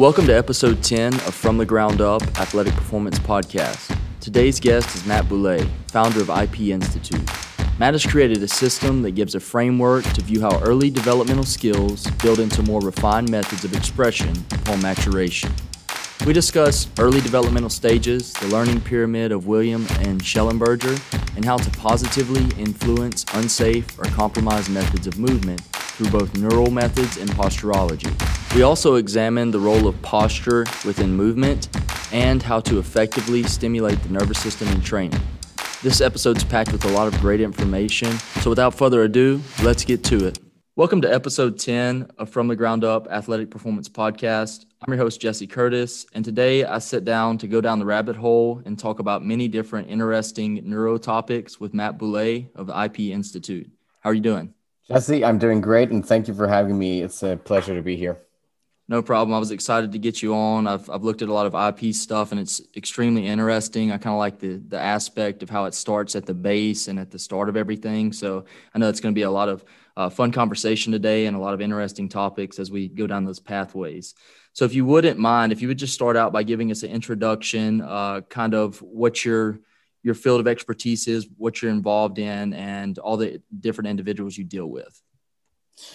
Welcome to episode 10 of From the Ground Up Athletic Performance Podcast. Today's guest is Matt Boulay, founder of IP Institute. Matt has created a system that gives a framework to view how early developmental skills build into more refined methods of expression upon maturation. We discuss early developmental stages, the learning pyramid of William and Shellenberger, and how to positively influence unsafe or compromised methods of movement through both neural methods and posturology. We also examine the role of posture within movement and how to effectively stimulate the nervous system in training. This episode's packed with a lot of great information, so without further ado, let's get to it. Welcome to episode 10 of From the Ground Up Athletic Performance Podcast. I'm your host, Jesse Curtis, and today I sit down to go down the rabbit hole and talk about many different interesting neuro topics with Matt Boulay of the IP Institute. How are you doing? Jesse, I'm doing great, and thank you for having me. It's a pleasure to be here. No problem. I was excited to get you on. I've, I've looked at a lot of IP stuff and it's extremely interesting. I kind of like the, the aspect of how it starts at the base and at the start of everything. So I know it's going to be a lot of uh, fun conversation today and a lot of interesting topics as we go down those pathways. So if you wouldn't mind, if you would just start out by giving us an introduction, uh, kind of what your your field of expertise is, what you're involved in, and all the different individuals you deal with.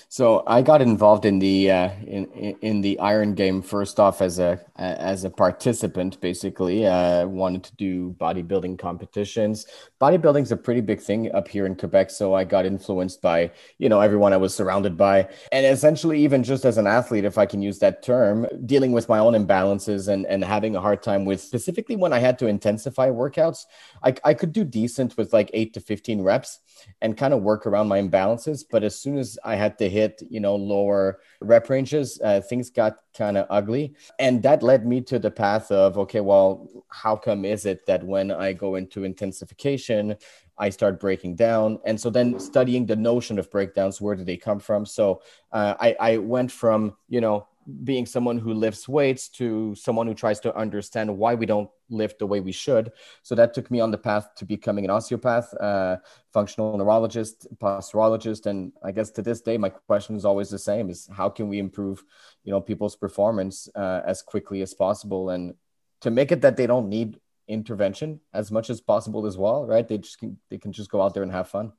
So I got involved in the uh, in in the iron game first off as a as a participant. Basically, uh, wanted to do bodybuilding competitions. Bodybuilding is a pretty big thing up here in Quebec, so I got influenced by you know everyone I was surrounded by, and essentially even just as an athlete, if I can use that term, dealing with my own imbalances and and having a hard time with specifically when I had to intensify workouts, I I could do decent with like eight to fifteen reps and kind of work around my imbalances, but as soon as I had to hit, you know, lower rep ranges, uh, things got kind of ugly. And that led me to the path of, okay, well, how come is it that when I go into intensification, I start breaking down. And so then studying the notion of breakdowns, where do they come from? So uh, I, I went from, you know, being someone who lifts weights to someone who tries to understand why we don't lift the way we should. So that took me on the path to becoming an osteopath, uh, functional neurologist, posturologist, and I guess to this day, my question is always the same: is how can we improve, you know, people's performance uh, as quickly as possible, and to make it that they don't need intervention as much as possible as well, right? They just can, they can just go out there and have fun.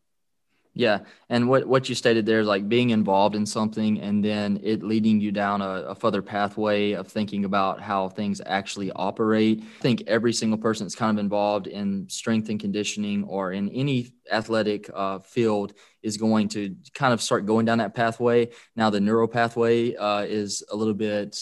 Yeah, and what what you stated there is like being involved in something and then it leading you down a, a, further pathway of thinking about how things actually operate. I think every single person that's kind of involved in strength and conditioning or in any athletic uh, field is going to kind of start going down that pathway. Now the neuro pathway uh, is a little bit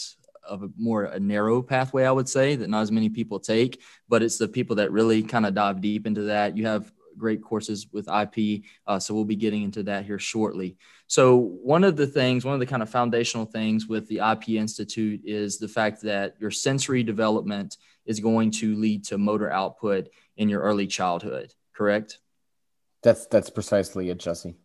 of a more a narrow pathway, I would say, that not as many people take, but it's the people that really kind of dive deep into that. You have great courses with IP. Uh, so we'll be getting into that here shortly. So one of the things, one of the kind of foundational things with the IP Institute is the fact that your sensory development is going to lead to motor output in your early childhood. Correct? That's that's precisely it, Jesse.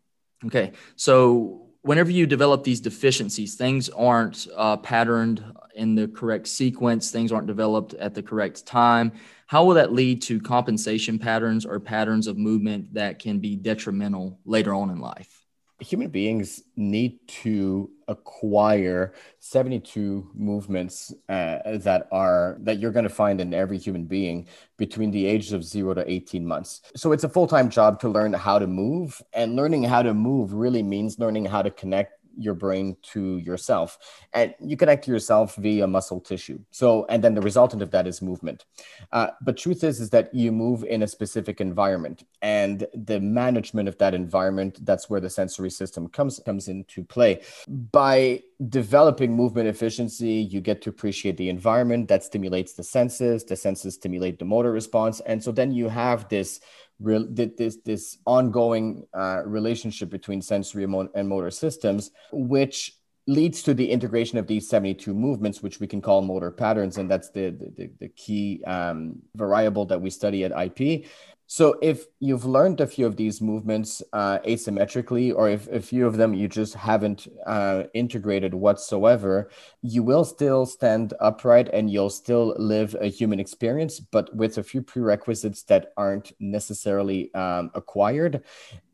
Okay, so whenever you develop these deficiencies, things aren't uh, patterned in the correct sequence, things aren't developed at the correct time how will that lead to compensation patterns or patterns of movement that can be detrimental later on in life? Human beings need to acquire 72 movements uh, that are that you're going to find in every human being between the ages of 0 to 18 months. So it's a full-time job to learn how to move and learning how to move really means learning how to connect your brain to yourself and you connect to yourself via muscle tissue. So and then the resultant of that is movement. Uh, but truth is is that you move in a specific environment and the management of that environment that's where the sensory system comes comes into play. By developing movement efficiency you get to appreciate the environment that stimulates the senses the senses stimulate the motor response and so then you have this real this this ongoing uh, relationship between sensory and motor systems, which leads to the integration of these 72 movements, which we can call motor patterns, and that's the the, the key um, variable that we study at IP. So if you've learned a few of these movements uh, asymmetrically, or if a few of them you just haven't uh, integrated whatsoever, you will still stand upright and you'll still live a human experience, but with a few prerequisites that aren't necessarily um, acquired.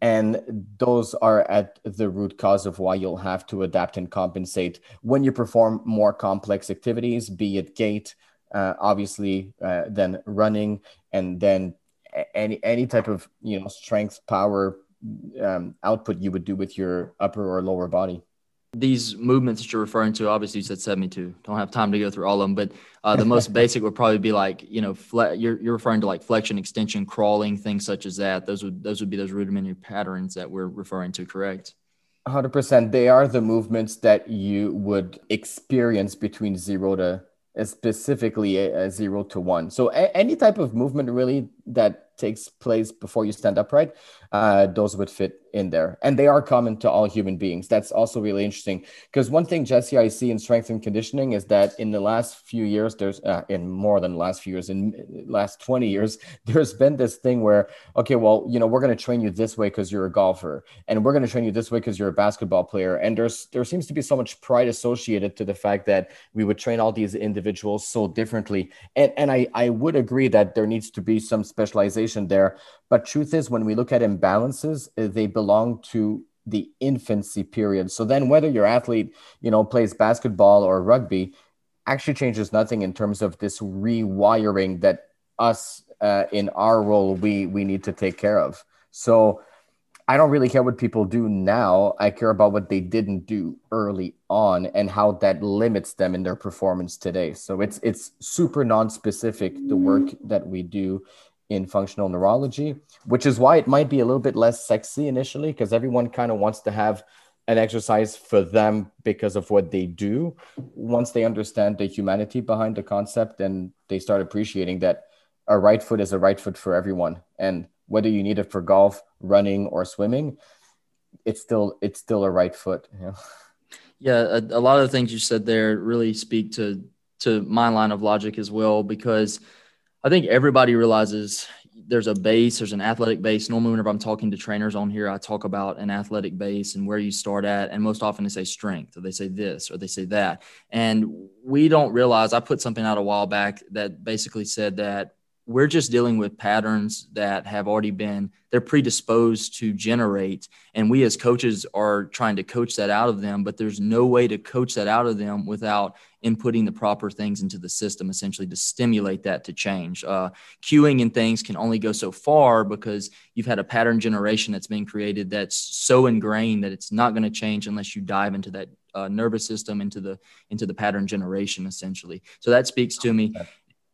And those are at the root cause of why you'll have to adapt and compensate when you perform more complex activities, be it gait, uh, obviously, uh, then running, and then any any type of you know strength power um, output you would do with your upper or lower body? These movements that you're referring to obviously you said 72 don't have time to go through all of them but uh, the most basic would probably be like you know fle- you're, you're referring to like flexion extension crawling things such as that. Those would those would be those rudimentary patterns that we're referring to correct? 100% they are the movements that you would experience between zero to specifically a, a zero to one. So a- any type of movement really that takes place before you stand upright, uh, those would fit in there. And they are common to all human beings. That's also really interesting because one thing, Jesse, I see in strength and conditioning is that in the last few years, there's uh, in more than last few years, in last 20 years, there's been this thing where, okay, well, you know, we're going to train you this way because you're a golfer and we're going to train you this way because you're a basketball player. And there's, there seems to be so much pride associated to the fact that we would train all these individuals so differently. And, and I, I would agree that there needs to be some specialization there. But truth is, when we look at imbalances, uh, they belong to the infancy period. So then, whether your athlete, you know, plays basketball or rugby, actually changes nothing in terms of this rewiring that us uh, in our role we we need to take care of. So I don't really care what people do now. I care about what they didn't do early on and how that limits them in their performance today. So it's it's super non-specific the work that we do in functional neurology, which is why it might be a little bit less sexy initially because everyone kind of wants to have an exercise for them because of what they do. Once they understand the humanity behind the concept, then they start appreciating that a right foot is a right foot for everyone. And whether you need it for golf, running, or swimming, it's still it's still a right foot. Yeah, a, a lot of the things you said there really speak to to my line of logic as well because – I think everybody realizes there's a base, there's an athletic base. Normally, whenever I'm talking to trainers on here, I talk about an athletic base and where you start at. And most often they say strength, or they say this, or they say that. And we don't realize, I put something out a while back that basically said that we're just dealing with patterns that have already been they're predisposed to generate. And we as coaches are trying to coach that out of them but there's no way to coach that out of them without inputting the proper things into the system essentially to stimulate that to change. Uh, cueing and things can only go so far because you've had a pattern generation that's been created that's so ingrained that it's not going to change unless you dive into that uh, nervous system into the into the pattern generation essentially. So that speaks to me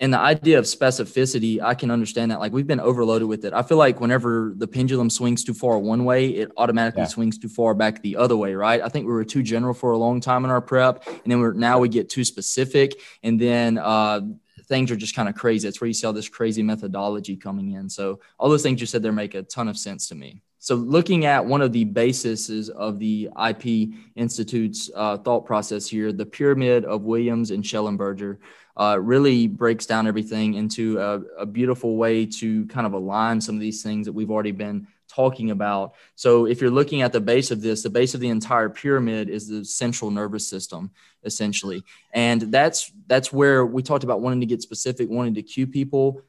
and the idea of specificity i can understand that. Like we've been overloaded with it. I feel like whenever the pendulum swings too far one way it automatically yeah. swings too far back the other way right? I think we were too general for a long time in our prep and then we're now we get too specific and then uh, things are just kind of crazy. That's where you see all this crazy methodology coming in. So all those things you said there make a ton of sense to me. So, looking at one of the bases of the IP Institute's uh, thought process here, the pyramid of Williams and Shellenberger uh, really breaks down everything into a, a, beautiful way to kind of align some of these things that we've already been talking about. So, if you're looking at the base of this, the base of the entire pyramid is the central nervous system, essentially, and that's that's where we talked about wanting to get specific, wanting to cue people.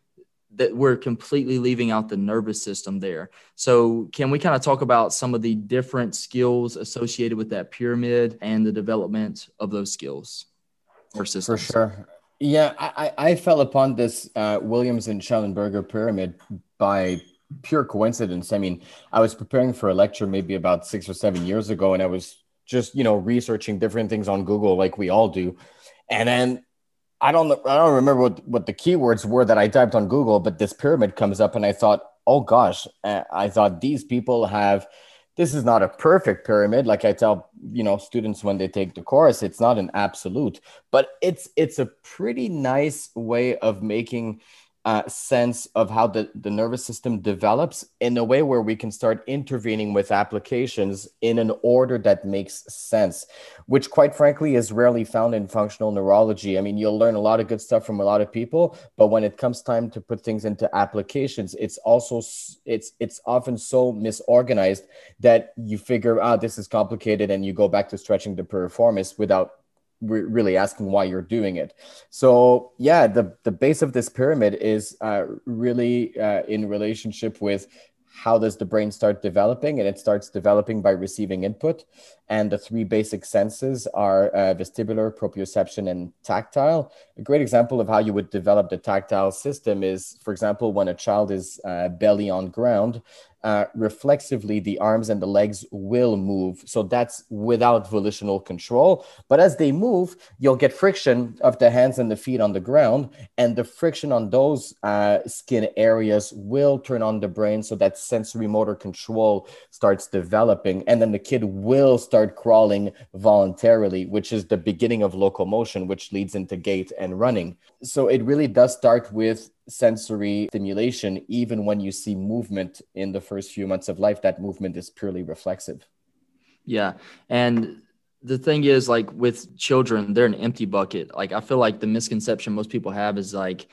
That we're completely leaving out the nervous system there. So, can we kind of talk about some of the different skills associated with that pyramid and the development of those skills or systems? For sure. Yeah, I, I fell upon this uh, Williams and Shellenberger pyramid by pure coincidence. I mean, I was preparing for a lecture maybe about six or seven years ago, and I was just you know researching different things on Google like we all do, and then I don't I don't remember what what the keywords were that I typed on Google, but this pyramid comes up, and I thought, oh gosh, uh, I thought these people have this is not a perfect pyramid. Like i tell you know students when they take the course it's not an absolute but it's it's a pretty nice way of making uh, sense of how the, the nervous system develops in a way where we can start intervening with applications in an order that makes sense, which, quite frankly, is rarely found in functional neurology. I mean, you'll learn a lot of good stuff from a lot of people, but when it comes time to put things into applications, it's also it's it's often so misorganized that you figure out oh, this is complicated and you go back to stretching the piriformis without re- really asking why you're doing it. So yeah, the the base of this pyramid is uh, really uh, in relationship with how does the brain start developing and it starts developing by receiving input and the three basic senses are uh, vestibular proprioception and tactile a great example of how you would develop the tactile system is for example when a child is uh, belly on ground uh, reflexively the arms and the legs will move. So that's without volitional control. But as they move, you'll get friction of the hands and the feet on the ground. And the friction on those uh, skin areas will turn on the brain so that sensory motor control starts developing. And then the kid will start crawling voluntarily, which is the beginning of locomotion, which leads into gait and running. So it really does start with sensory stimulation, even when you see movement in the first few months of life, that movement is purely reflexive. Yeah. And the thing is, like with children, they're an empty bucket. Like, I feel like the misconception most people have is like,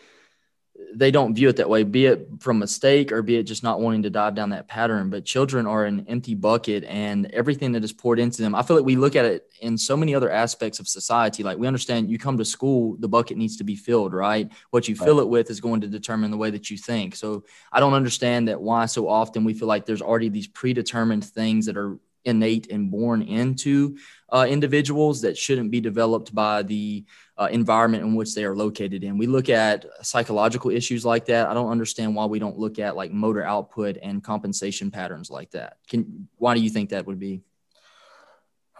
they don't view it that way, be it from mistake or be it just not wanting to dive down that pattern. But children are an empty bucket and everything that is poured into them. I feel like we look at it in so many other aspects of society. Like we understand you come to school, the bucket needs to be filled, right? What you fill it with is going to determine the way that you think. So I don't understand that why so often we feel like there's already these predetermined things that are innate and born into uh, individuals that shouldn't be developed by the uh, environment in which they are located in. We look at psychological issues like that. I don't understand why we don't look at like motor output and compensation patterns like that. Can why do you think that would be?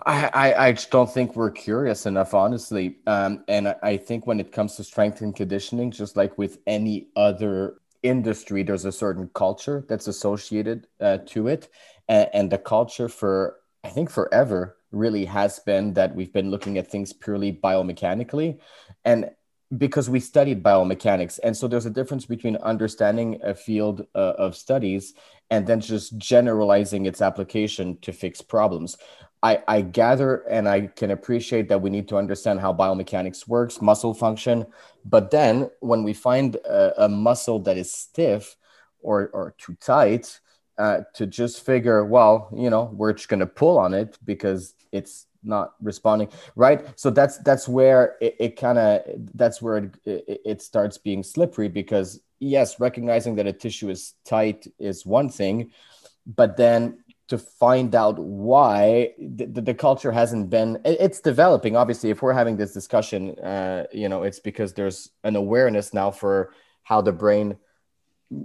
I, I, just don't think we're curious enough, honestly. Um, and I think when it comes to strength and conditioning, just like with any other industry, there's a certain culture that's associated uh, to it. And, the culture for, I think, forever really has been that we've been looking at things purely biomechanically and because we studied biomechanics and so there's a difference between understanding a field uh, of studies and then just generalizing its application to fix problems I, I gather and i can appreciate that we need to understand how biomechanics works muscle function but then when we find a, a muscle that is stiff or, or too tight uh, to just figure, well, you know, we're just going to pull on it because it's not responding, right? So that's that's where it, it kind of that's where it, it, it starts being slippery because yes, recognizing that a tissue is tight is one thing, but then to find out why the, the, culture hasn't been it's developing. Obviously if we're having this discussion uh, you know it's because there's an awareness now for how the brain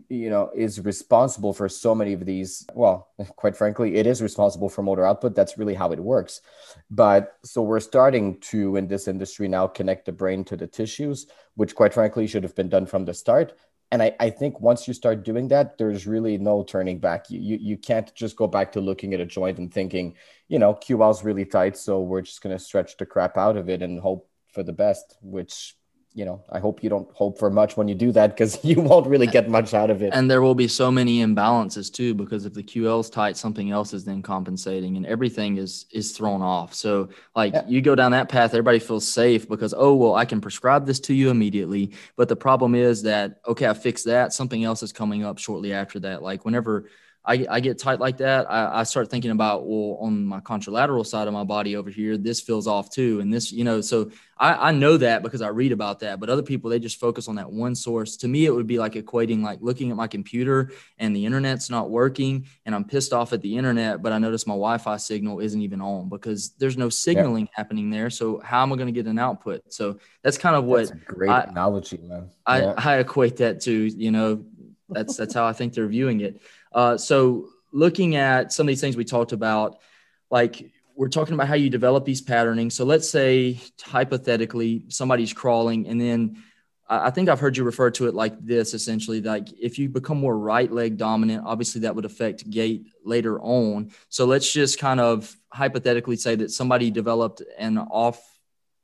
you know is responsible for so many of these well quite frankly it is responsible for motor output. That's really how it works. But so we're starting to in this industry now connect the brain to the tissues which quite frankly should have been done from the start and I, I think once you start doing that there's really no turning back. You, you you can't just go back to looking at a joint and thinking you know ql's really tight so we're just going to stretch the crap out of it and hope for the best which you know, I hope you don't hope for much when you do that because you won't really get much out of it. And there will be so many imbalances too, because if the QL is tight, something else is then compensating, and everything is is thrown off. So, like yeah. you go down that path, everybody feels safe because oh well, I can prescribe this to you immediately. But the problem is that okay, I fixed that, something else is coming up shortly after that. Like whenever I, I get tight like that, I, I, start thinking about, well, on my contralateral side of my body over here, this feels off too. And this, you know, so I, I know that because I read about that, but other people, they just focus on that one source. To me, it would be like equating, like looking at my computer and the internet's not working and I'm pissed off at the internet, but I notice my Wi-Fi signal isn't even on because there's no signaling yeah. happening there. So how am I going to get an output? So that's kind of what great I, analogy, man. I, I equate that to, you know, that's, that's how I think they're viewing it. Uh, so looking at some of these things we talked about, like we're talking about how you develop these patterning. So let's say hypothetically somebody's crawling and then I think I've heard you refer to it like this essentially like if you become more right leg dominant, obviously that would affect gait later on. So let's just kind of hypothetically say that somebody developed an off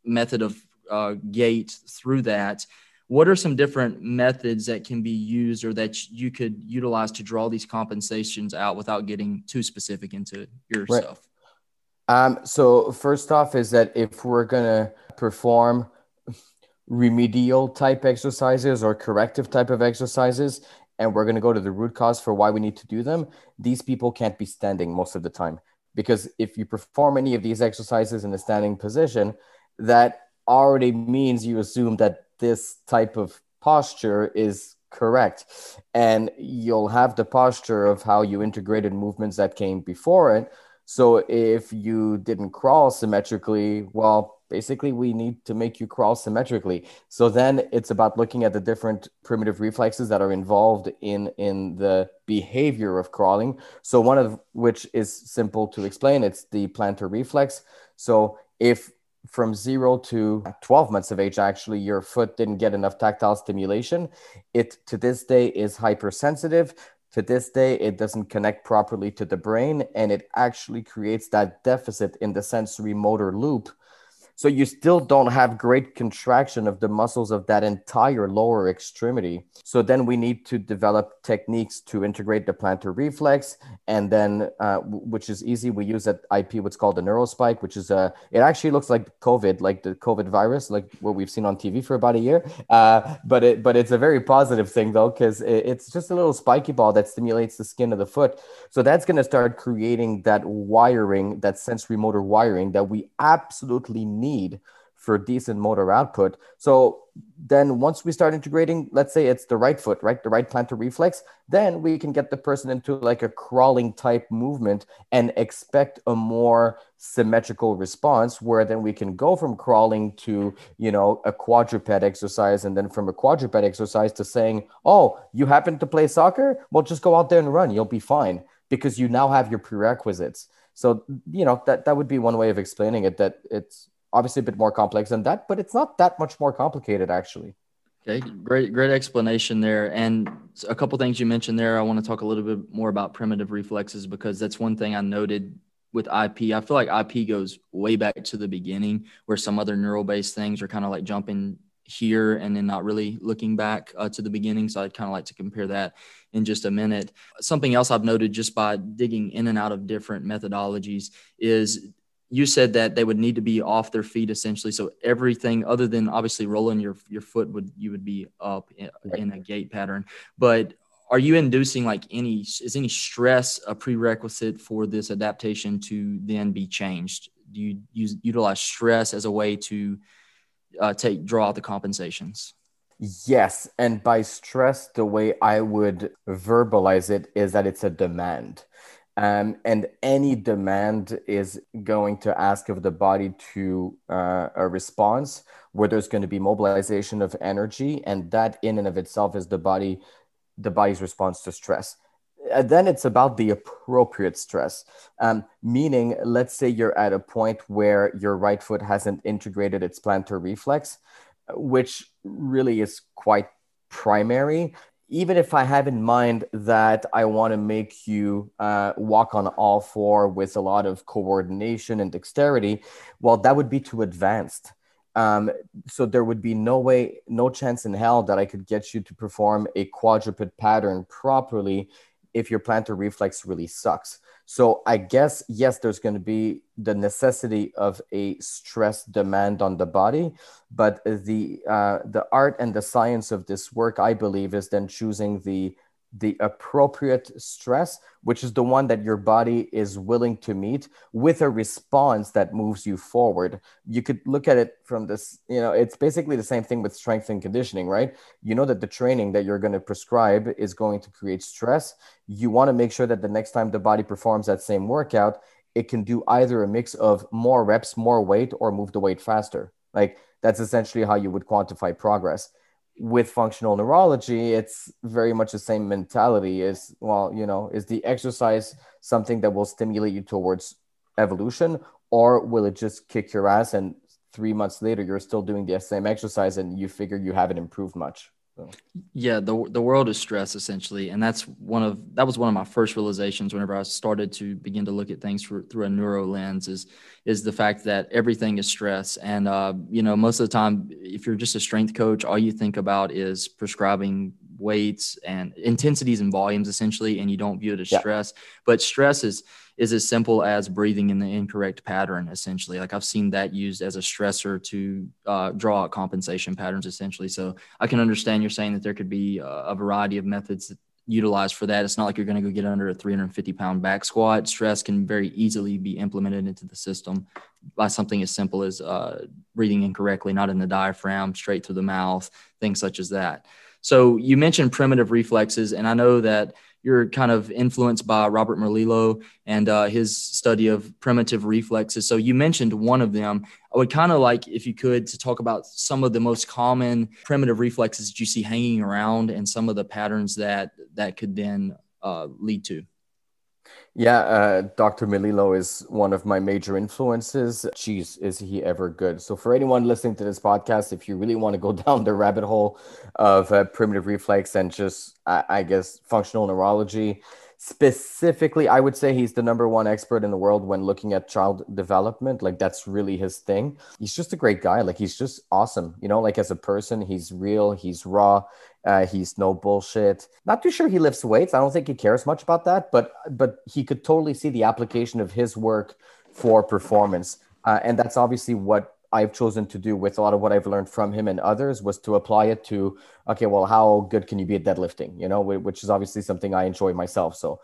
method of uh, gait through that what are some different methods that can be used or that you could utilize to draw these compensations out without getting too specific into yourself? Right. Um, so first off is that if we're to perform remedial type exercises or corrective type of exercises, and we're to go to the root cause for why we need to do them, these people can't be standing most of the time. Because if you perform any of these exercises in a standing position, that already means you assume that this type of posture is correct. And you'll have the posture of how you integrated movements that came before it. So if you didn't crawl symmetrically, well, basically we need to make you crawl symmetrically so then it's about looking at the different primitive reflexes that are involved in in the behavior of crawling so one of which is simple to explain it's the plantar reflex so if from 0 to 12 months of age actually your foot didn't get enough tactile stimulation. It to this day is hypersensitive. To this day it doesn't connect properly to the brain and it actually creates that deficit in the sensory motor loop so you still don't have great contraction of the muscles of that entire lower extremity. So then we need to develop techniques to integrate the plantar reflex, and then uh, which is easy. We use at IP what's called the neurospike, which is a. It actually looks like COVID, like the COVID virus, like what we've seen on TV for about a year. Uh, but it but it's a very positive thing though, because it, it's just a little spiky ball that stimulates the skin of the foot. So that's going to start creating that wiring, that sensory motor wiring that we absolutely need need for decent motor output. So then once we start integrating, let's say it's the right foot, right? The right plantar reflex, then we can get the person into like a crawling type movement and expect a more symmetrical response where then we can go from crawling to, you know, a quadruped exercise and then from a quadruped exercise to saying, "Oh, you happen to play soccer? Well, just go out there and run. You'll be fine." Because you now have your prerequisites. So, you know, that that would be one way of explaining it that it's obviously a bit more complex than that, but it's not that much more complicated actually. Okay, great, great explanation there. And a couple things you mentioned there, I want to talk a little bit more about primitive reflexes because that's one thing I noted with IP. I feel like IP goes way back to the beginning, where some other neural based things are kind of like jumping here and then not really looking back uh, to the beginning. So I'd kind of like to compare that in just a minute. Something else I've noted just by digging in and out of different methodologies is you said that they would need to be off their feet essentially. So everything other than obviously rolling your your foot would you would be up in, in a gait pattern. But are you inducing like any is any stress a prerequisite for this adaptation to then be changed? Do you use utilize stress as a way to uh, take draw out the compensations? Yes, and by stress, the way I would verbalize it is that it's a demand. Um, and any demand is going to ask of the body to uh, a response where there's going to be mobilization of energy, and that in and of itself is the body, the body's response to stress. And then it's about the appropriate stress, um, meaning, let's say you're at a point where your right foot hasn't integrated its plantar reflex, which really is quite primary even if I have in mind that I want to make you uh, walk on all four with a lot of coordination and dexterity, well, that would be too advanced. Um, so there would be no way, no chance in hell that I could get you to perform a quadruped pattern properly if your plantar reflex really sucks. So I guess yes, there's going to be the necessity of a stress demand on the body, but the uh, the art and the science of this work, I believe, is then choosing the the appropriate stress, which is the one that your body is willing to meet with a response that moves you forward. You could look at it from this, you know, it's basically the same thing with strength and conditioning, right? You know that the training that you're going to prescribe is going to create stress. You want to make sure that the next time the body performs that same workout, it can do either a mix of more reps, more weight, or move the weight faster. Like that's essentially how you would quantify progress with functional neurology, it's very much the same mentality. Is well, you know, is the exercise something that will stimulate you towards evolution, or will it just kick your ass and three months later you're still doing the same exercise and you figure you haven't improved much? So. Yeah, the the world is stress essentially, and that's one of that was one of my first realizations whenever I started to begin to look at things through, through a neuro lens is is the fact that everything is stress, and uh, you know most of the time if you're just a strength coach, all you think about is prescribing weights and intensities and volumes essentially, and you don't view it as yeah. stress. But stress is is as simple as breathing in the incorrect pattern essentially. Like I've seen that used as a stressor to uh, draw out compensation patterns essentially. So I can understand you're saying that there could be a, a variety of methods utilized for that. It's not like you're going to go get under a 350 pound back squat. Stress can very easily be implemented into the system by something as simple as uh, breathing incorrectly, not in the diaphragm, straight through the mouth, things such as that. So you mentioned primitive reflexes, and I know that you're kind of influenced by Robert Melillo and uh, his study of primitive reflexes. So you mentioned one of them. I would kind of like, if you could, to talk about some of the most common primitive reflexes that you see hanging around and some of the patterns that that could then uh, lead to. Yeah, uh, Dr. Melillo is one of my major influences. Jeez, is he ever good? So, for anyone listening to this podcast, if you really want to go down the rabbit hole of uh, primitive reflex and just, I, I guess, functional neurology, specifically, I would say he's the number one expert in the world when looking at child development. Like, that's really his thing. He's just a great guy. Like, he's just awesome. You know, like as a person, he's real, he's raw. Uh, he's no bullshit. Not too sure he lifts weights. I don't think he cares much about that, but but he could totally see the application of his work for performance, uh, and that's obviously what I've chosen to do with a lot of what I've learned from him and others was to apply it to okay, well, how good can you be at deadlifting? You know, which is obviously something I enjoy myself. So,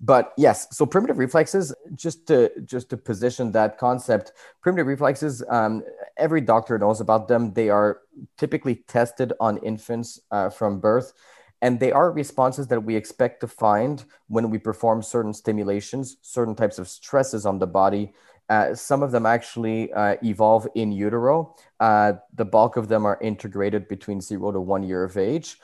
but yes, so primitive reflexes, just to just to position that concept, primitive reflexes. Um, every doctor knows about them. They are typically tested on infants uh, from birth. And they are responses that we expect to find when we perform certain stimulations, certain types of stresses on the body uh, some of them actually uh, evolve in utero. Uh, the bulk of them are integrated between zero to one year of age.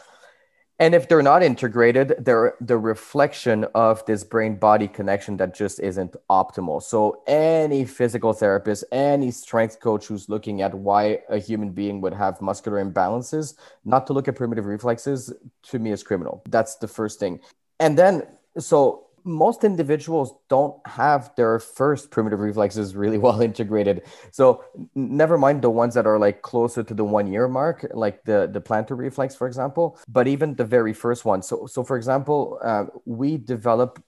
And if they're not integrated, they're the reflection of this brain body connection that just isn't optimal. So, any physical therapist, any strength coach who's looking at why a human being would have muscular imbalances, not to look at primitive reflexes, to me is criminal. That's the first thing. And then, so most individuals don't have their first primitive reflexes really well integrated. So never mind the ones that are like closer to the one year mark, like the the plantar reflex, for example. But even the very first one. So so for example, uh, we develop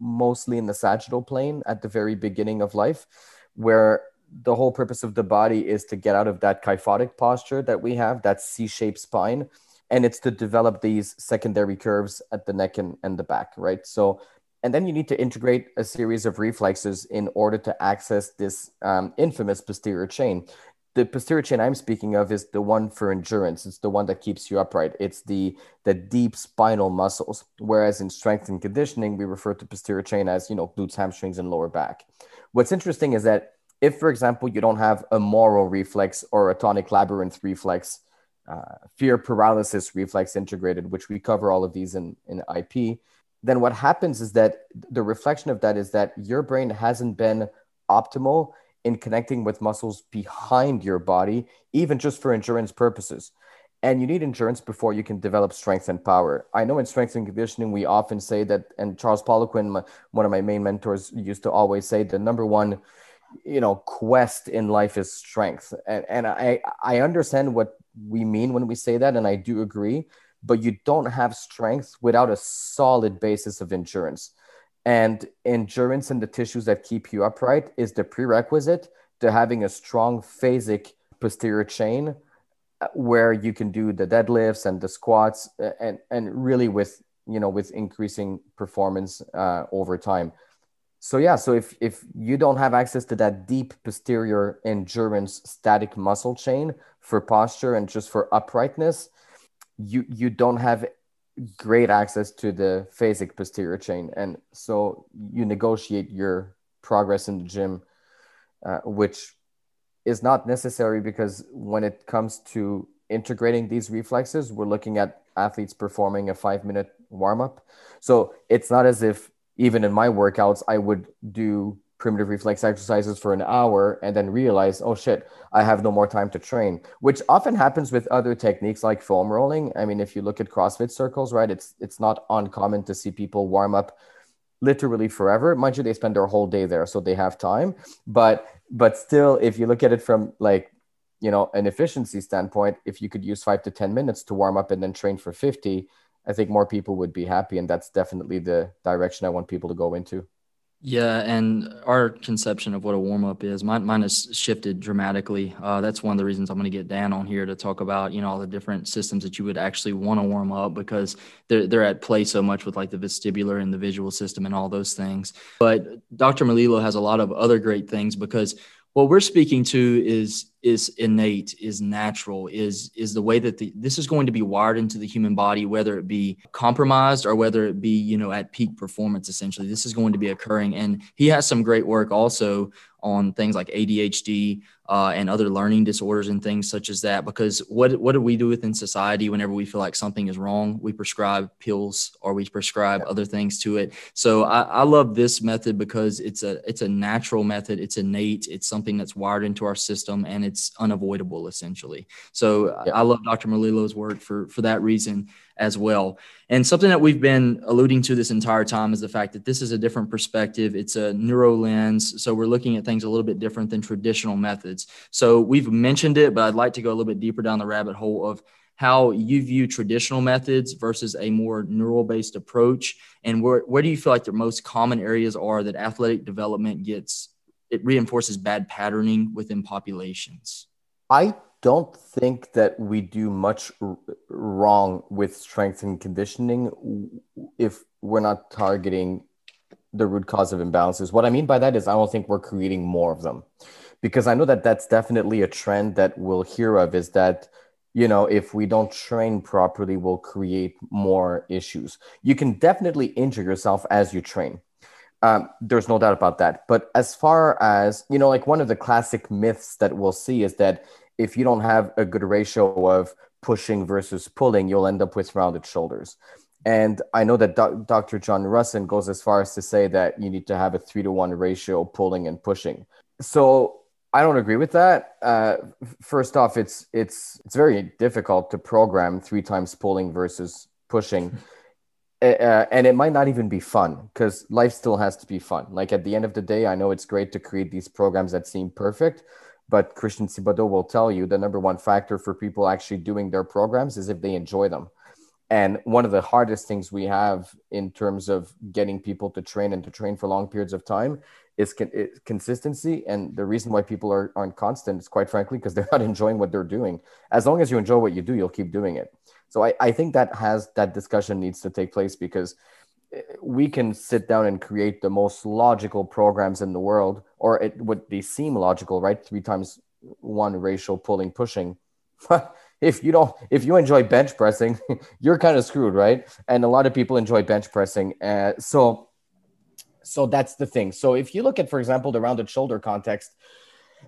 mostly in the sagittal plane at the very beginning of life, where the whole purpose of the body is to get out of that kyphotic posture that we have, that C-shaped spine and it's to develop these secondary curves at the neck and, and the back, right? So and then you need to integrate a series of reflexes in order to access this um, infamous posterior chain. The posterior chain I'm speaking of is the one for endurance. It's the one that keeps you upright. It's the the deep spinal muscles. Whereas in strength and conditioning, we refer to posterior chain as you know glutes, hamstrings, and lower back. What's interesting is that if, for example, you don't have a Moro reflex or a tonic labyrinth reflex, uh, fear paralysis reflex integrated, which we cover all of these in, in IP, then what happens is that the reflection of that is that your brain hasn't been optimal in connecting with muscles behind your body, even just for endurance purposes. And you need endurance before you can develop strength and power. I know in strength and conditioning, we often say that, and Charles Poliquin, one of my main mentors, used to always say the number one, you know, quest in life is strength. And, and I, I understand what we mean when we say that, and I do agree but you don't have strength without a solid basis of endurance. And endurance in the tissues that keep you upright is the prerequisite to having a strong phasic posterior chain uh, where you can do the deadlifts and the squats uh, and, and really with you know with increasing performance uh, over time so yeah so if if you don't have access to that deep posterior endurance static muscle chain for posture and just for uprightness you you don't have great access to the phasic posterior chain. And so you negotiate your progress in the gym uh, which is not necessary because when it comes to integrating these reflexes we're looking at athletes performing a five minute warm up so it's not as if even in my workouts i would do primitive reflex exercises for an hour and then realize, oh shit, I have no more time to train, which often happens with other techniques like foam rolling. I mean, if you look at CrossFit circles, right, it's it's not uncommon to see people warm up literally forever. Mind you, they spend their whole day there, so they have time. But but still, if you look at it from like you know, an efficiency standpoint, if you could use five to 10 minutes to warm up and then train for 50, I think more people would be happy. And that's definitely the direction I want people to go into. Yeah, and our conception of what a warm up is, mine, mine has shifted dramatically. Uh, that's one of the reasons I'm going to get Dan on here to talk about, you know, all the different systems that you would actually want to warm up because they're they're at play so much with like the vestibular and the visual system and all those things. But Dr. Melillo has a lot of other great things because what we're speaking to is is innate is natural is is the way that the, this is going to be wired into the human body whether it be compromised or whether it be you know at peak performance essentially this is going to be occurring and he has some great work also on things like ADHD uh, and other learning disorders and things such as that. Because what what do we do within society whenever we feel like something is wrong? We prescribe pills or we prescribe other things to it. So I, I, love this method because it's a it's a natural method. It's innate. It's something that's wired into our system and it's unavoidable essentially. So yeah. I love Dr. Melillo's work for for that reason as well. And something that we've been alluding to this entire time is the fact that this is a different perspective. It's a neuro lens. So we're looking at things a little bit different than traditional methods. So we've mentioned it, but I'd like to go a little bit deeper down the rabbit hole of how you view traditional methods versus a more neural based approach. And where, where do you feel like the most common areas are that athletic development gets, it reinforces bad patterning within populations? I don't think that we do much wrong with strength and conditioning if we're not targeting the root cause of imbalances. What I mean by that is I don't think we're creating more of them because I know that that's definitely a trend that we'll hear of is that you know if we don't train properly we'll create more issues. You can definitely injure yourself as you train. Um, there's no doubt about that. But as far as, you know, like one of the classic myths that we'll see is that if you don't have a good ratio of pushing versus pulling, you'll end up with rounded shoulders. And I know that Dr. John Rusin goes as far as to say that you need to have a three to one ratio pulling and pushing. So I don't agree with that. Uh, first off, it's it's it's very difficult to program three times pulling versus pushing, uh, and it might not even be fun because life still has to be fun. Like at the end of the day, I know it's great to create these programs that seem perfect, but Christian Thibaudeau will tell you the number one factor for people actually doing their programs is if they enjoy them. And one of the hardest things we have in terms of getting people to train and to train for long periods of time is, con- is consistency. And the reason why people are, aren't constant is quite frankly because they're not enjoying what they're doing. As long as you enjoy what you do, you'll keep doing it. So I, I think that has that discussion needs to take place because we can sit down and create the most logical programs in the world, or it would they seem logical, right? Three times one ratio pulling pushing. if you don't, if you enjoy bench pressing, you're kind of screwed, right? And a lot of people enjoy bench pressing. Uh, so, so that's the thing. So if you look at, for example, the rounded shoulder context,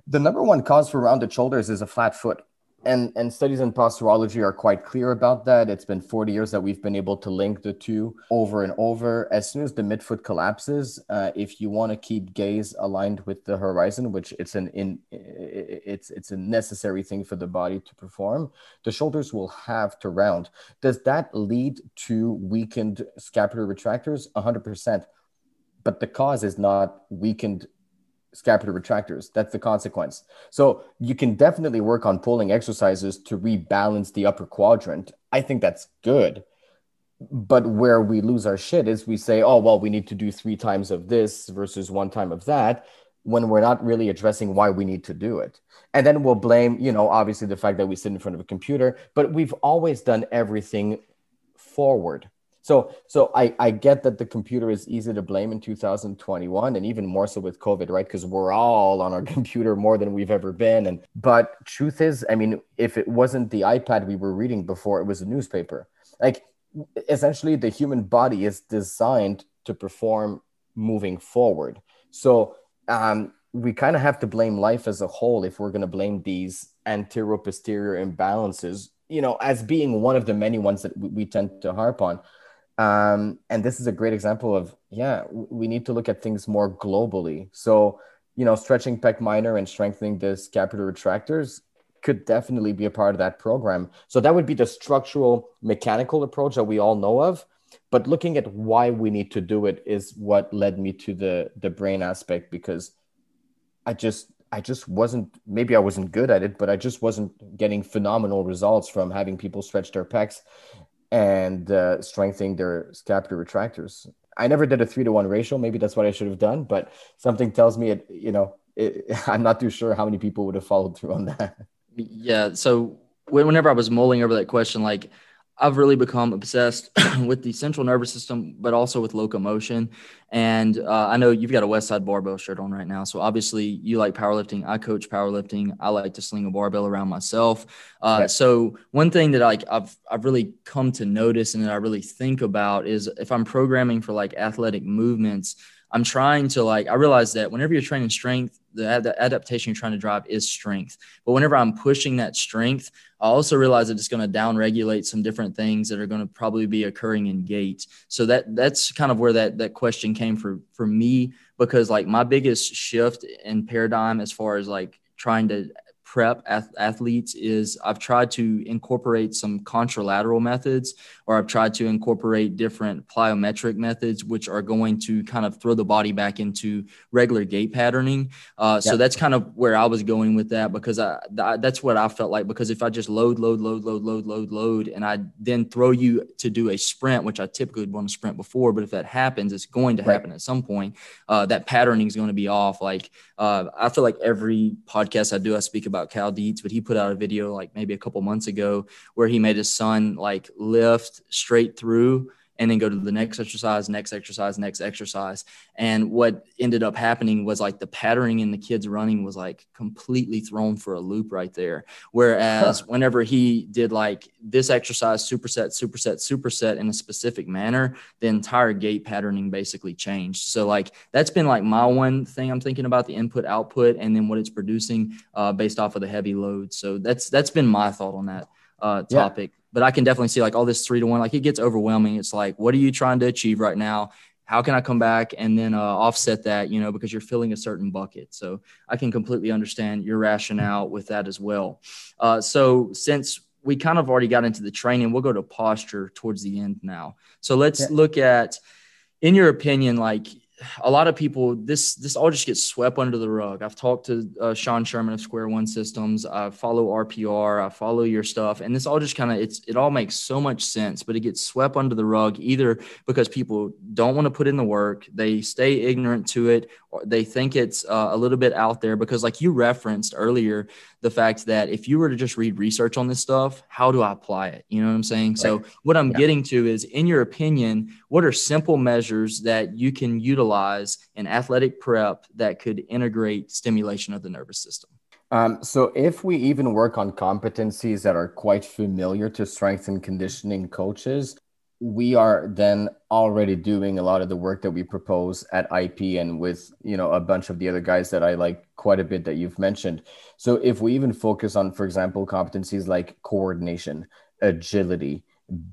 the number one cause for rounded shoulders is a flat foot and and studies in posturology are quite clear about that. It's been 40 years that we've been able to link the two over and over. As soon as the midfoot collapses, uh, if you want to keep gaze aligned with the horizon, which it's an in it's it's a necessary thing for the body to perform, the shoulders will have to round. Does that lead to weakened scapular retractors? 100%. But the cause is not weakened scapular retractors. That's the consequence. So you can definitely work on pulling exercises to rebalance the upper quadrant. I think that's good. But where we lose our shit is we say, oh, well, we need to do three times of this versus one time of that when we're not really addressing why we need to do it. And then we'll blame, you know, obviously the fact that we sit in front of a computer, but we've always done everything forward. So, so I, I get that the computer is easy to blame in 2021 and even more so with COVID, right? Because we're all on our computer more than we've ever been. And but truth is, I mean, if it wasn't the iPad we were reading before, it was a newspaper. Like essentially the human body is designed to perform moving forward. So um, we kind of have to blame life as a whole if we're going to blame these anterior posterior imbalances, you know, as being one of the many ones that we tend to harp on. Um, and this is a great example of, yeah, we need to look at things more globally. So, you know, stretching pec minor and strengthening the scapular retractors could definitely be a part of that program. So that would be the structural mechanical approach that we all know of. But looking at why we need to do it is what led me to the the brain aspect because I just I just wasn't maybe I wasn't good at it, but I just wasn't getting phenomenal results from having people stretch their pecs and uh, strengthening their scapular retractors. I never did a three to one ratio. Maybe that's what I should have done, but something tells me it. You know, it, I'm not too sure how many people would have followed through on that. Yeah. So whenever I was mulling over that question, like I've really become obsessed with the central nervous system, but also with locomotion. And uh, I know you've got a Westside Barbell shirt on right now. So obviously you like powerlifting. I coach powerlifting. I like to sling a barbell around myself. Uh, right. So one thing that like I've, I've really come to notice and that I really think about is if I'm programming for like athletic movements, I'm trying to like, I realize that whenever you're training strength, the, ad- adaptation you're trying to drive is strength. But whenever I'm pushing that strength, I also realize that it's going to down regulate some different things that are going to probably be occurring in gait. So that that's kind of where that that question came for for me because like my biggest shift in paradigm as far as like trying to prep athletes is I've tried to incorporate some contralateral methods, or I've tried to incorporate different plyometric methods, which are going to kind of throw the body back into regular gait patterning. Uh, So that's kind of where I was going with that because I, that's what I felt like. Because if I just load, load, load, load, load, load, load, and I then throw you to do a sprint, which I typically would want to sprint before, but if that happens, it's going to happen right. at some point. Uh, that patterning is going to be off. Like uh, I feel like every podcast I do, I speak about Cal Dietz, but he put out a video like maybe a couple months ago where he made his son like lift straight through and then go to the next exercise, next exercise, next exercise. And what ended up happening was like the patterning in the kids running was like completely thrown for a loop right there. Whereas huh. whenever he did like this exercise, superset, superset, superset in a specific manner, the entire gait patterning basically changed. So like that's been like my one thing I'm thinking about the input output and then what it's producing uh, based off of the heavy load. So that's that's been my thought on that uh, topic. Yeah but I can definitely see like all this three to one, like it gets overwhelming. It's like, what are you trying to achieve right now? How can I come back and then uh, offset that, you know, because you're filling a certain bucket. So I can completely understand your rationale with that as well. Uh, so since we kind of already got into the training, we'll go to posture towards the end now. So let's yeah. look at, in your opinion, like a lot of people this this all just gets swept under the rug. I've talked to uh, Sean Sherman of Square One Systems. I follow RPR. I follow your stuff, and this all just kind of it's it all makes so much sense, but it gets swept under the rug either because people don't want to put in the work, they stay ignorant to it, or they think it's uh, a little bit out there. Because like you referenced earlier, the fact that if you were to just read research on this stuff, how do I apply it? You know what I'm saying? Right. So what I'm yeah. getting to is, in your opinion, what are simple measures that you can utilize utilize in athletic prep that could integrate stimulation of the nervous system? Um, so, if we even work on competencies that are quite familiar to strength and conditioning coaches, we are then already doing a lot of the work that we propose at IP and with you know a bunch of the other guys that I like quite a bit that you've mentioned. So if we even focus on, for example, competencies like coordination, agility,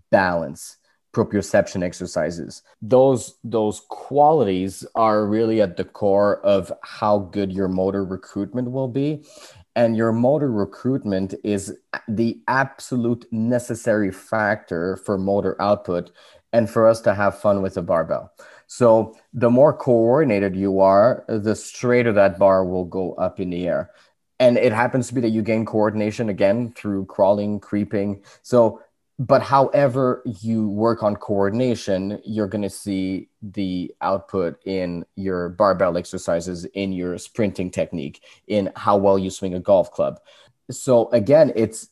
balance, proprioception exercises. Those those qualities are really at the core of how good your motor recruitment will be. And your motor recruitment is the absolute necessary factor for motor output and for us to have fun with the barbell. So the more coordinated you are the straighter that bar will go up in the air. And it happens to be that you gain coordination again through crawling creeping. So but however you work on coordination you're going to see the output in your barbell exercises in your sprinting technique in how well you swing a golf club. So again it's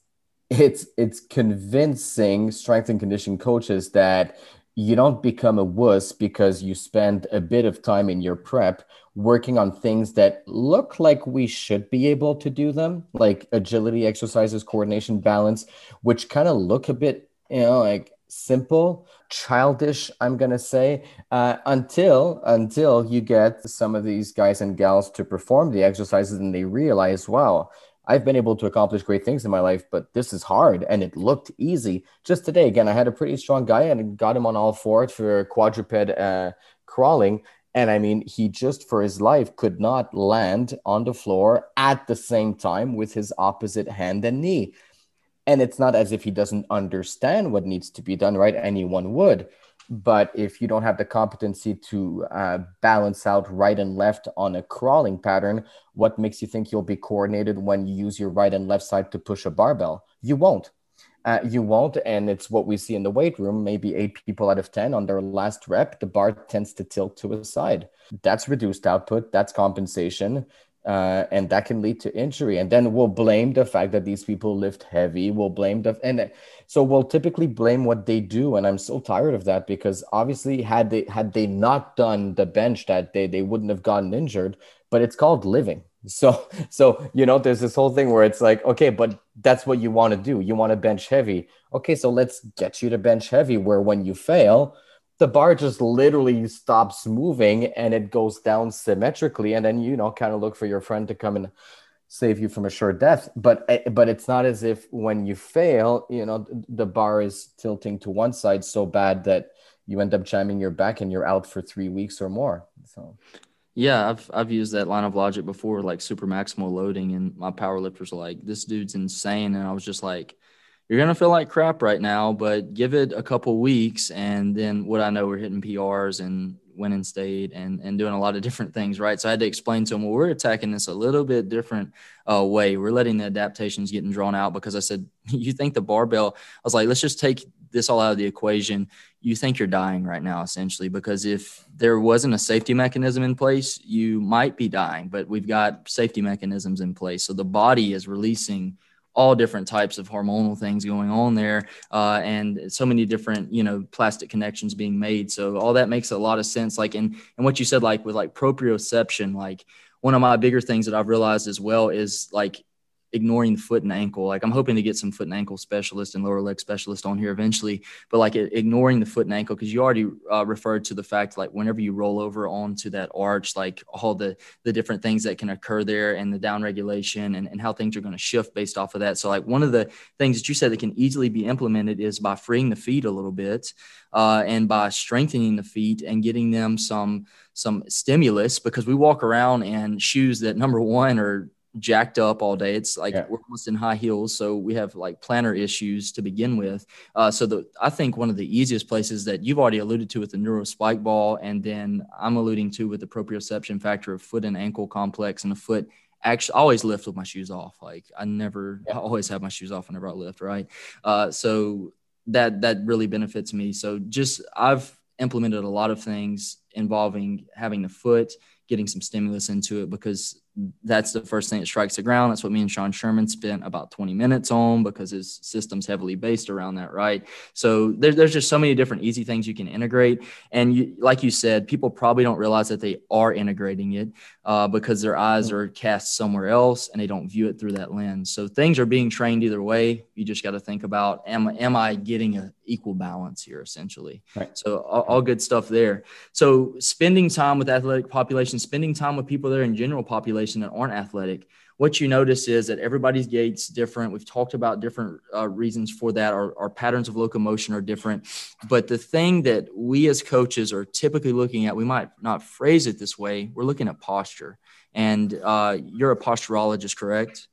it's it's convincing strength and conditioning coaches that you don't become a wuss because you spend a bit of time in your prep working on things that look like we should be able to do them, like agility exercises, coordination, balance, which kind of look a bit, you know, like simple, childish, I'm gonna say, uh, until until you get some of these guys and gals to perform the exercises and they realize, wow, I've been able to accomplish great things in my life, but this is hard and it looked easy. Just today, again, I had a pretty strong guy and got him on all fours for quadruped uh, crawling. And I mean, he just for his life could not land on the floor at the same time with his opposite hand and knee. And it's not as if he doesn't understand what needs to be done, right? Anyone would. But if you don't have the competency to uh, balance out right and left on a crawling pattern, what makes you think you'll be coordinated when you use your right and left side to push a barbell? You won't. Uh, you won't, and it's what we see in the weight room. Maybe eight people out of 10 on their last rep, the bar tends to tilt to a side. That's reduced output, that's compensation uh, and that can lead to injury. And then we'll blame the fact that these people lift heavy. We'll blame the and so we'll typically blame what they do. And I'm so tired of that because obviously, had they had they not done the bench that day, they wouldn't have gotten injured. But it's called living. So so you know, there's this whole thing where it's like, okay, but that's what you want to do. You want to bench heavy. Okay, so let's get you to bench heavy. Where when you fail the bar just literally stops moving and it goes down symmetrically. And then you know kind of look for your friend to come and save you from a sure death. But eh, but it's not as if when you fail you know the bar is tilting to one side so bad that you end up jamming your back and you're out for three weeks or more. So. Yeah i've i've used that line of logic before like super maximal loading and my power lifters are like this dude's insane. And i was just like you're gonna feel like crap right now, but give it a couple weeks, and then what I know we're hitting PRs and winning state and and doing a lot of different things, right? So I had to explain to them, well, we're attacking this a little bit different uh, way. We're letting the adaptations getting drawn out because I said, you think the barbell? I was like, let's just take this all out of the equation. You think you're dying right now, essentially, because if there wasn't a safety mechanism in place, you might be dying. But we've got safety mechanisms in place, so the body is releasing all different types of hormonal things going on there uh, and so many different you know plastic connections being made. So all that makes a lot of sense. Like and and what you said like with like proprioception like one of my bigger things that i've realized as well is like ignoring the foot and ankle. Like I'm hoping to get some foot and ankle specialist and lower leg specialist on here eventually, but like ignoring the foot and ankle because you already uh, referred to the fact like whenever you roll over onto that arch, like all the the different things that can occur there and the down regulation and, and how things are going to shift based off of that. So like one of the things that you said that can easily be implemented is by freeing the feet a little bit uh, and by strengthening the feet and getting them some some stimulus because we walk around in shoes that number one are jacked up all day. It's like yeah. we're almost in high heels, so we have like plantar issues to begin with. Uh, so the I think one of the easiest places that you've already alluded to with the neuro spike ball, and then I'm alluding to with the proprioception factor of foot and ankle complex and the foot. Actually, I always lift with my shoes off. Like I never, yeah. I always have my shoes off whenever I lift. Right. Uh, so that that really benefits me. So just I've implemented a lot of things involving having the foot, getting some stimulus into it because that's the first thing that strikes the ground. That's what me and Sean Sherman spent about 20 minutes on because his system's heavily based around that, right? So there, there's just so many different easy things you can integrate. And you, like you said, people probably don't realize that they are integrating it uh, because their eyes mm-hmm. are cast somewhere else and they don't view it through that lens. So things are being trained either way. You just got to think about, am, am I getting an equal balance here, essentially? Right. So all, all good stuff there. So spending time with athletic population, spending time with people there in general population, population that aren't athletic, what you notice is that everybody's gait's different. We've talked about different uh, reasons for that. Our, our patterns of locomotion are different. But the thing that we as coaches are typically looking at, we might not phrase it this way, we're looking at posture. And uh, you're a posturologist, correct?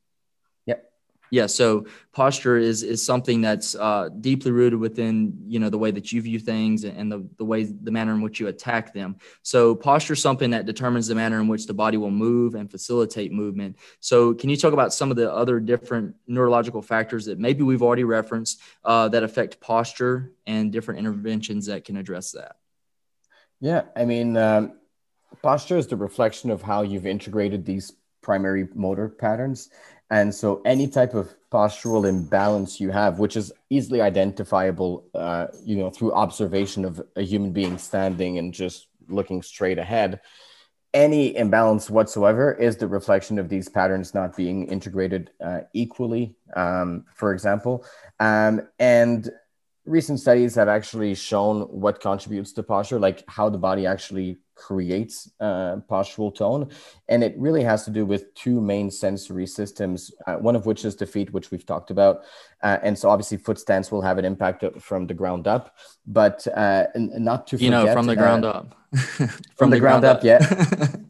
Yeah, so posture is is something that's uh, deeply rooted within you know the way that you view things and the the way the manner in which you attack them. So posture is something that determines the manner in which the body will move and facilitate movement. So can you talk about some of the other different neurological factors that maybe we've already referenced uh, that affect posture and different interventions that can address that? Yeah, I mean, um, posture is the reflection of how you've integrated these primary motor patterns and so, any type of postural imbalance you have, which is easily identifiable, uh, you know, through observation of a human being standing and just looking straight ahead, any imbalance whatsoever is the reflection of these patterns not being integrated uh, equally, um, for example. Um, and recent studies have actually shown what contributes to posture, like how the body actually creates uh, postural tone. And it really has to do with two main sensory systems, uh, one of which is the feet, which we've talked about. Uh, and so obviously foot stance will have an impact from the ground up, but uh, not to forget, You know, from the ground uh, up. from, from, the, the ground, ground, up, up yeah.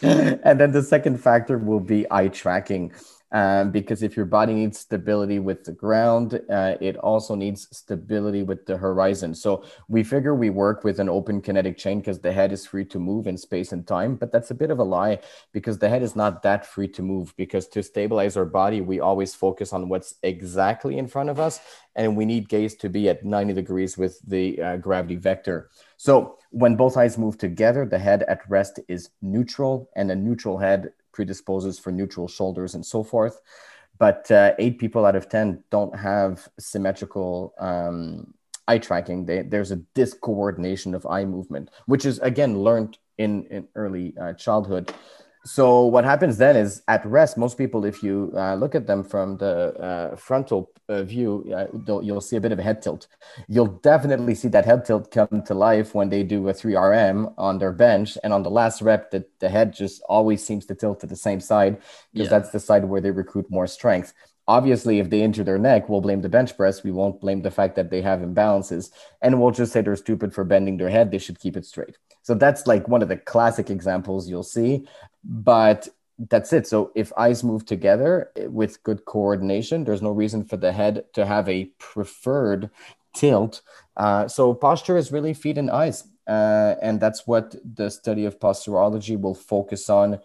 and then the second factor will be eye tracking. Um, because if your body needs stability with the ground, uh, it also needs stability with the horizon. So we figure we work with an open kinetic chain because the head is free to move in space and time, but that's a bit of a lie because the head is not that free to move. Because to stabilize our body, we always focus on what's exactly in front of us, and we need gaze to be at 90 degrees with the uh, gravity vector. So when both eyes move together, the head at rest is neutral, and a neutral head predisposes for neutral shoulders and so forth. But uh, eight people out of 10 don't have symmetrical um, eye tracking. They, there's a discoordination of eye movement, which is again learned in, in early uh, childhood so what happens then is at rest most people if you uh, look at them from the uh, frontal uh, view uh, you'll see a bit of a head tilt you'll definitely see that head tilt come to life when they do a 3rm on their bench and on the last rep the, the head just always seems to tilt to the same side because yeah. that's the side where they recruit more strength obviously if they injure their neck we'll blame the bench press we won't blame the fact that they have imbalances and we'll just say they're stupid for bending their head they should keep it straight so that's like one of the classic examples you'll see but that's it. So if eyes move together with good coordination, there's no reason for the head to have a preferred tilt. Uh, so posture is really feet and eyes. Uh, and that's what the study of posturology will focus on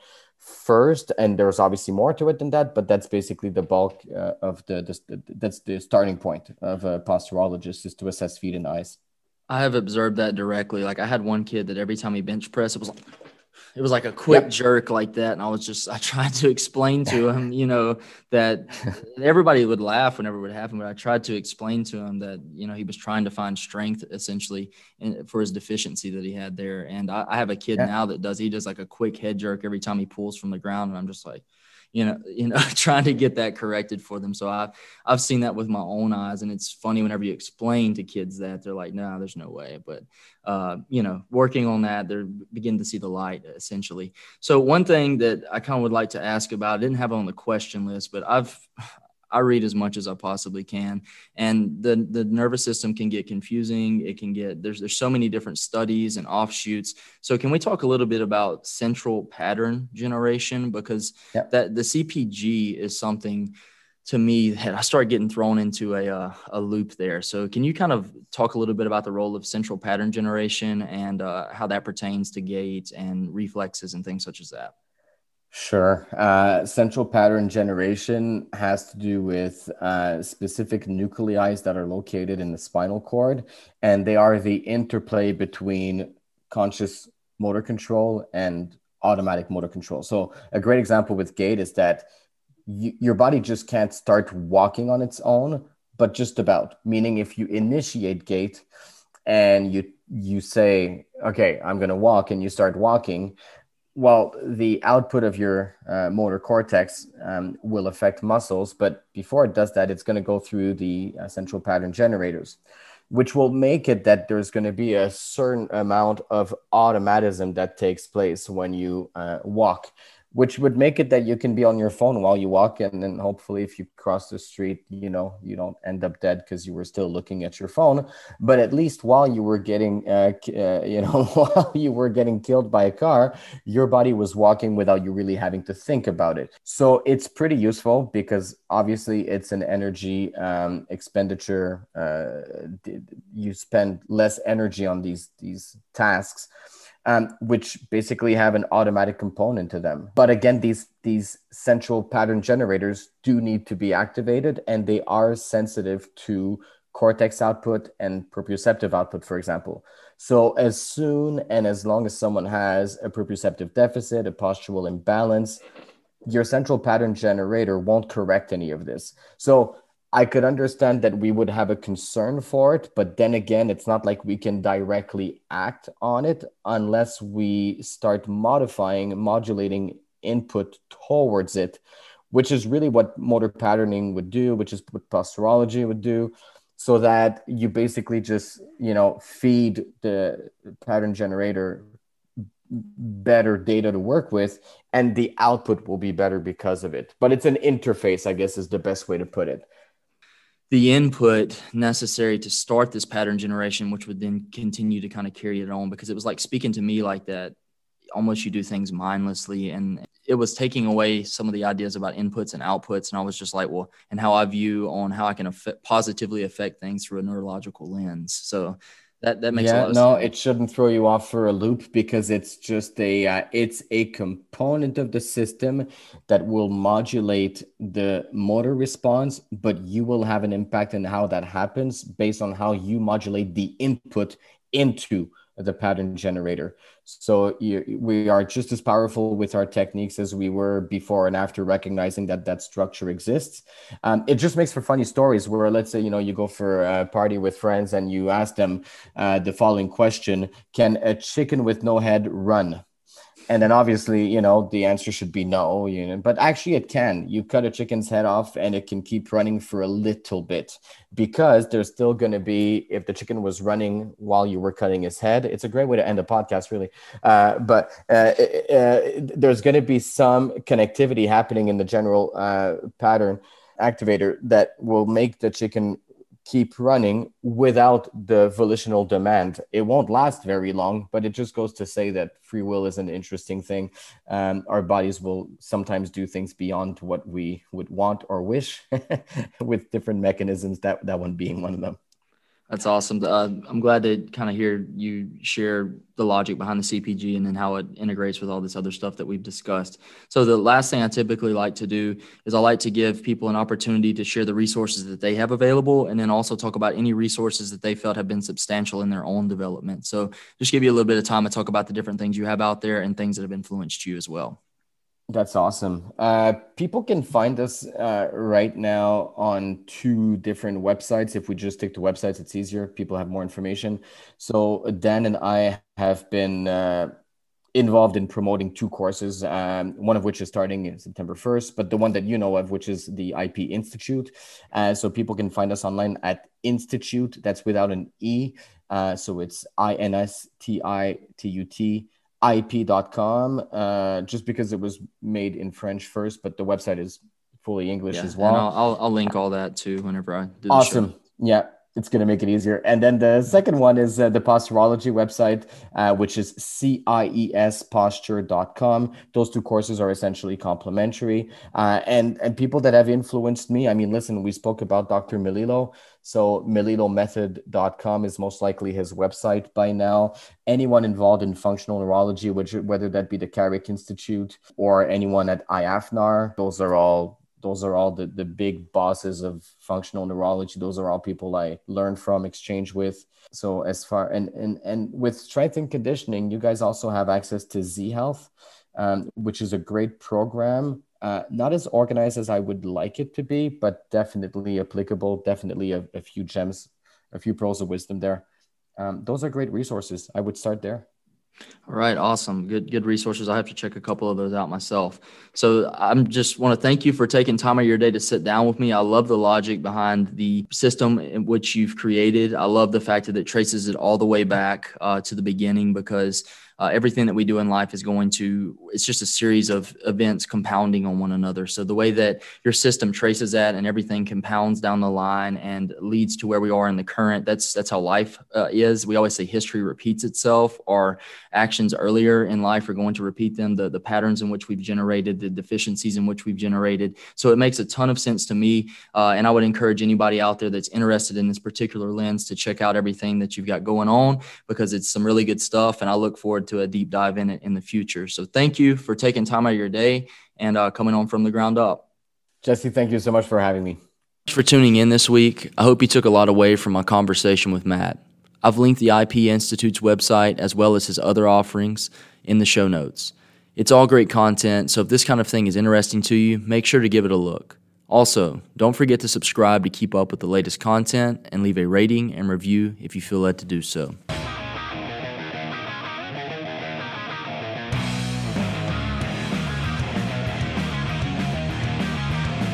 first. And there's obviously more to it than that, but that's basically the bulk uh, of the, the, that's the starting point of a posturologist is to assess feet and eyes. I have observed that directly. Like I had one kid that every time he bench press, it was like, it was like a quick yep. jerk like that and i was just i tried to explain to him you know that everybody would laugh whenever it would happen but i tried to explain to him that you know he was trying to find strength essentially in, for his deficiency that he had there and i, I have a kid now that does he does like a quick head jerk every time he pulls from the ground and i'm just like you know, you know, trying to get that corrected for them. So I've I've seen that with my own eyes, and it's funny whenever you explain to kids that they're like, "No, nah, there's no way." But uh, you know, working on that, they're beginning to see the light essentially. So one thing that I kind of would like to ask about, I didn't have on the question list, but I've I read as much as I possibly can, and the the nervous system can get confusing. It can get there's there's so many different studies and offshoots. So can we talk a little bit about central pattern generation because yep. that the CPG is something to me that I start getting thrown into a uh, a loop there. So can you kind of talk a little bit about the role of central pattern generation and uh, how that pertains to gait and reflexes and things such as that? Sure. Uh, central pattern generation has to do with uh, specific nuclei that are located in the spinal cord, and they are the interplay between conscious motor control and automatic motor control. So, a great example with gait is that y- your body just can't start walking on its own, but just about. Meaning, if you initiate gait and you you say, "Okay, I'm going to walk," and you start walking well, the output of your uh, motor cortex um, will affect muscles, but before it does that, it's going to go through the uh, central pattern generators, which will make it that there's going to be a certain amount of automatism that takes place when you uh, walk which would make it that you can be on your phone while you walk and then hopefully if you cross the street you know you don't end up dead because you were still looking at your phone. But at least while you were getting uh, uh, you know while you were getting killed by a car your body was walking without you really having to think about it. So it's pretty useful because obviously it's an energy um, expenditure uh, you spend less energy on these these tasks um, which basically have an automatic component to them. But again, these these central pattern generators do need to be activated, and they are sensitive to cortex output and proprioceptive output, for example. So as soon and as long as someone has a proprioceptive deficit, a postural imbalance, your central pattern generator won't correct any of this. So I could understand that we would have a concern for it, but then again, it's not like we can directly act on it unless we start modifying, modulating input towards it, which is really what motor patterning would do, which is what posturology would do, so that you basically just, you know, feed the pattern generator better data to work with and the output will be better because of it. But it's an interface i guess is the best way to put it the input necessary to start this pattern generation, which would then continue to kind of carry it on because it was like speaking to me like that. Almost you do things mindlessly, and it was taking away some of the ideas about inputs and outputs. And I was just like, well, and how I view on how I can affect, positively affect things through a neurological lens. So that that makes yeah, no, sense. it shouldn't throw you off for a loop because it's just a uh, it's a component of the system that will modulate the motor response, but you will have an impact in how that happens based on how you modulate the input into the pattern generator. So we are just as powerful with our techniques as we were before and after recognizing that that structure exists. Um, it just makes for funny stories where, let's say, you know, you go for a party with friends and you ask them uh, the following question Can a chicken with no head run? And then obviously you know the answer should be no you know but actually it can. You cut a chicken's head off and it can keep running for a little bit because there's still going to be if the chicken was running while you were cutting his head it's a great way to end a podcast really. Uh, but uh, uh, there's going to be some connectivity happening in the general uh, pattern activator that will make the chicken keep running without the volitional demand. It won't last very long, but it just goes to say that free will is an interesting thing. Um, our bodies will sometimes do things beyond what we would want or wish with different mechanisms, that, that one being one of them. That's awesome. Uh, I'm glad to kind of hear you share the logic behind the CPG and then how it integrates with all this other stuff that we've discussed. So the last thing I typically like to do is I like to give people an opportunity to share the resources that they have available and then also talk about any resources that they felt have been substantial in their own development. So just give you a little bit of time to talk about the different things you have out there and things that have influenced you as well. That's awesome. Uh, people can find us uh, right now on two different websites. If we just stick to websites, it's easier. People have more information. So Dan and I have been uh, involved in promoting two courses, um, one of which is starting in September 1st, but the one that you know of, which is the IP Institute. Uh, so people can find us online at Institute, that's without an E. Uh, so it's I N S T I T U T ip.com uh, just because it was made in French first, but the website is fully English yeah, as well. I'll, I'll, I'll, link all that too whenever I do Awesome. Yeah, it's going to make it easier. And then the second one is uh, the posturology website, uh, which is ciesposture.com. Those two courses are essentially complementary. Uh, and, and people that have influenced me, I mean, listen, we spoke about Dr. Melillo. So melillomethod.com is most likely his website by now. Anyone involved in functional neurology, which whether that be the Carrick Institute or anyone at IAFNAR, those are all those are all the, the big bosses of functional neurology. Those are all people I learned from, exchange with. So as far and and and with strength and conditioning, you guys also have access to Z Health, um, which is a great program uh, not as organized as I would like it to be, but definitely applicable. Definitely a, a few gems, a few pearls of wisdom there. Um, those are great resources. I would start there. All right, awesome. Good good resources. I have to check a couple of those out myself. So I'm just want to thank you for taking time of your day to sit down with me. I love the logic behind the system in which you've created. I love the fact that it traces it all the way back uh, to the beginning because uh, everything that we do in life is going to it's just a series of events compounding on one another. So the way that your system traces that and everything compounds down the line and leads to where we are in the current that's that's how life uh, is. We always say history repeats itself. Our actions earlier in life are going to repeat them. The, the patterns in which we've generated the deficiencies in which we've generated. So it makes a ton of sense to me uh, and i would encourage anybody out there that's interested in this particular lens to check out everything that you've got going on because it's some really good stuff and i look forward forward to a deep dive in it in the future. So thank you for taking time out of your day and uh, coming on from the ground up. Jesse, thank you so much for having me. Thanks for tuning in this week. I hope you took a lot away from my conversation with Matt. I've linked the IP Institute's website as well as his other offerings in the show notes. It's all great content, so if this kind of thing is interesting to you, make sure to give it a look. Also, don't forget to subscribe to keep up with the latest content and leave a rating and review if you feel led to do so.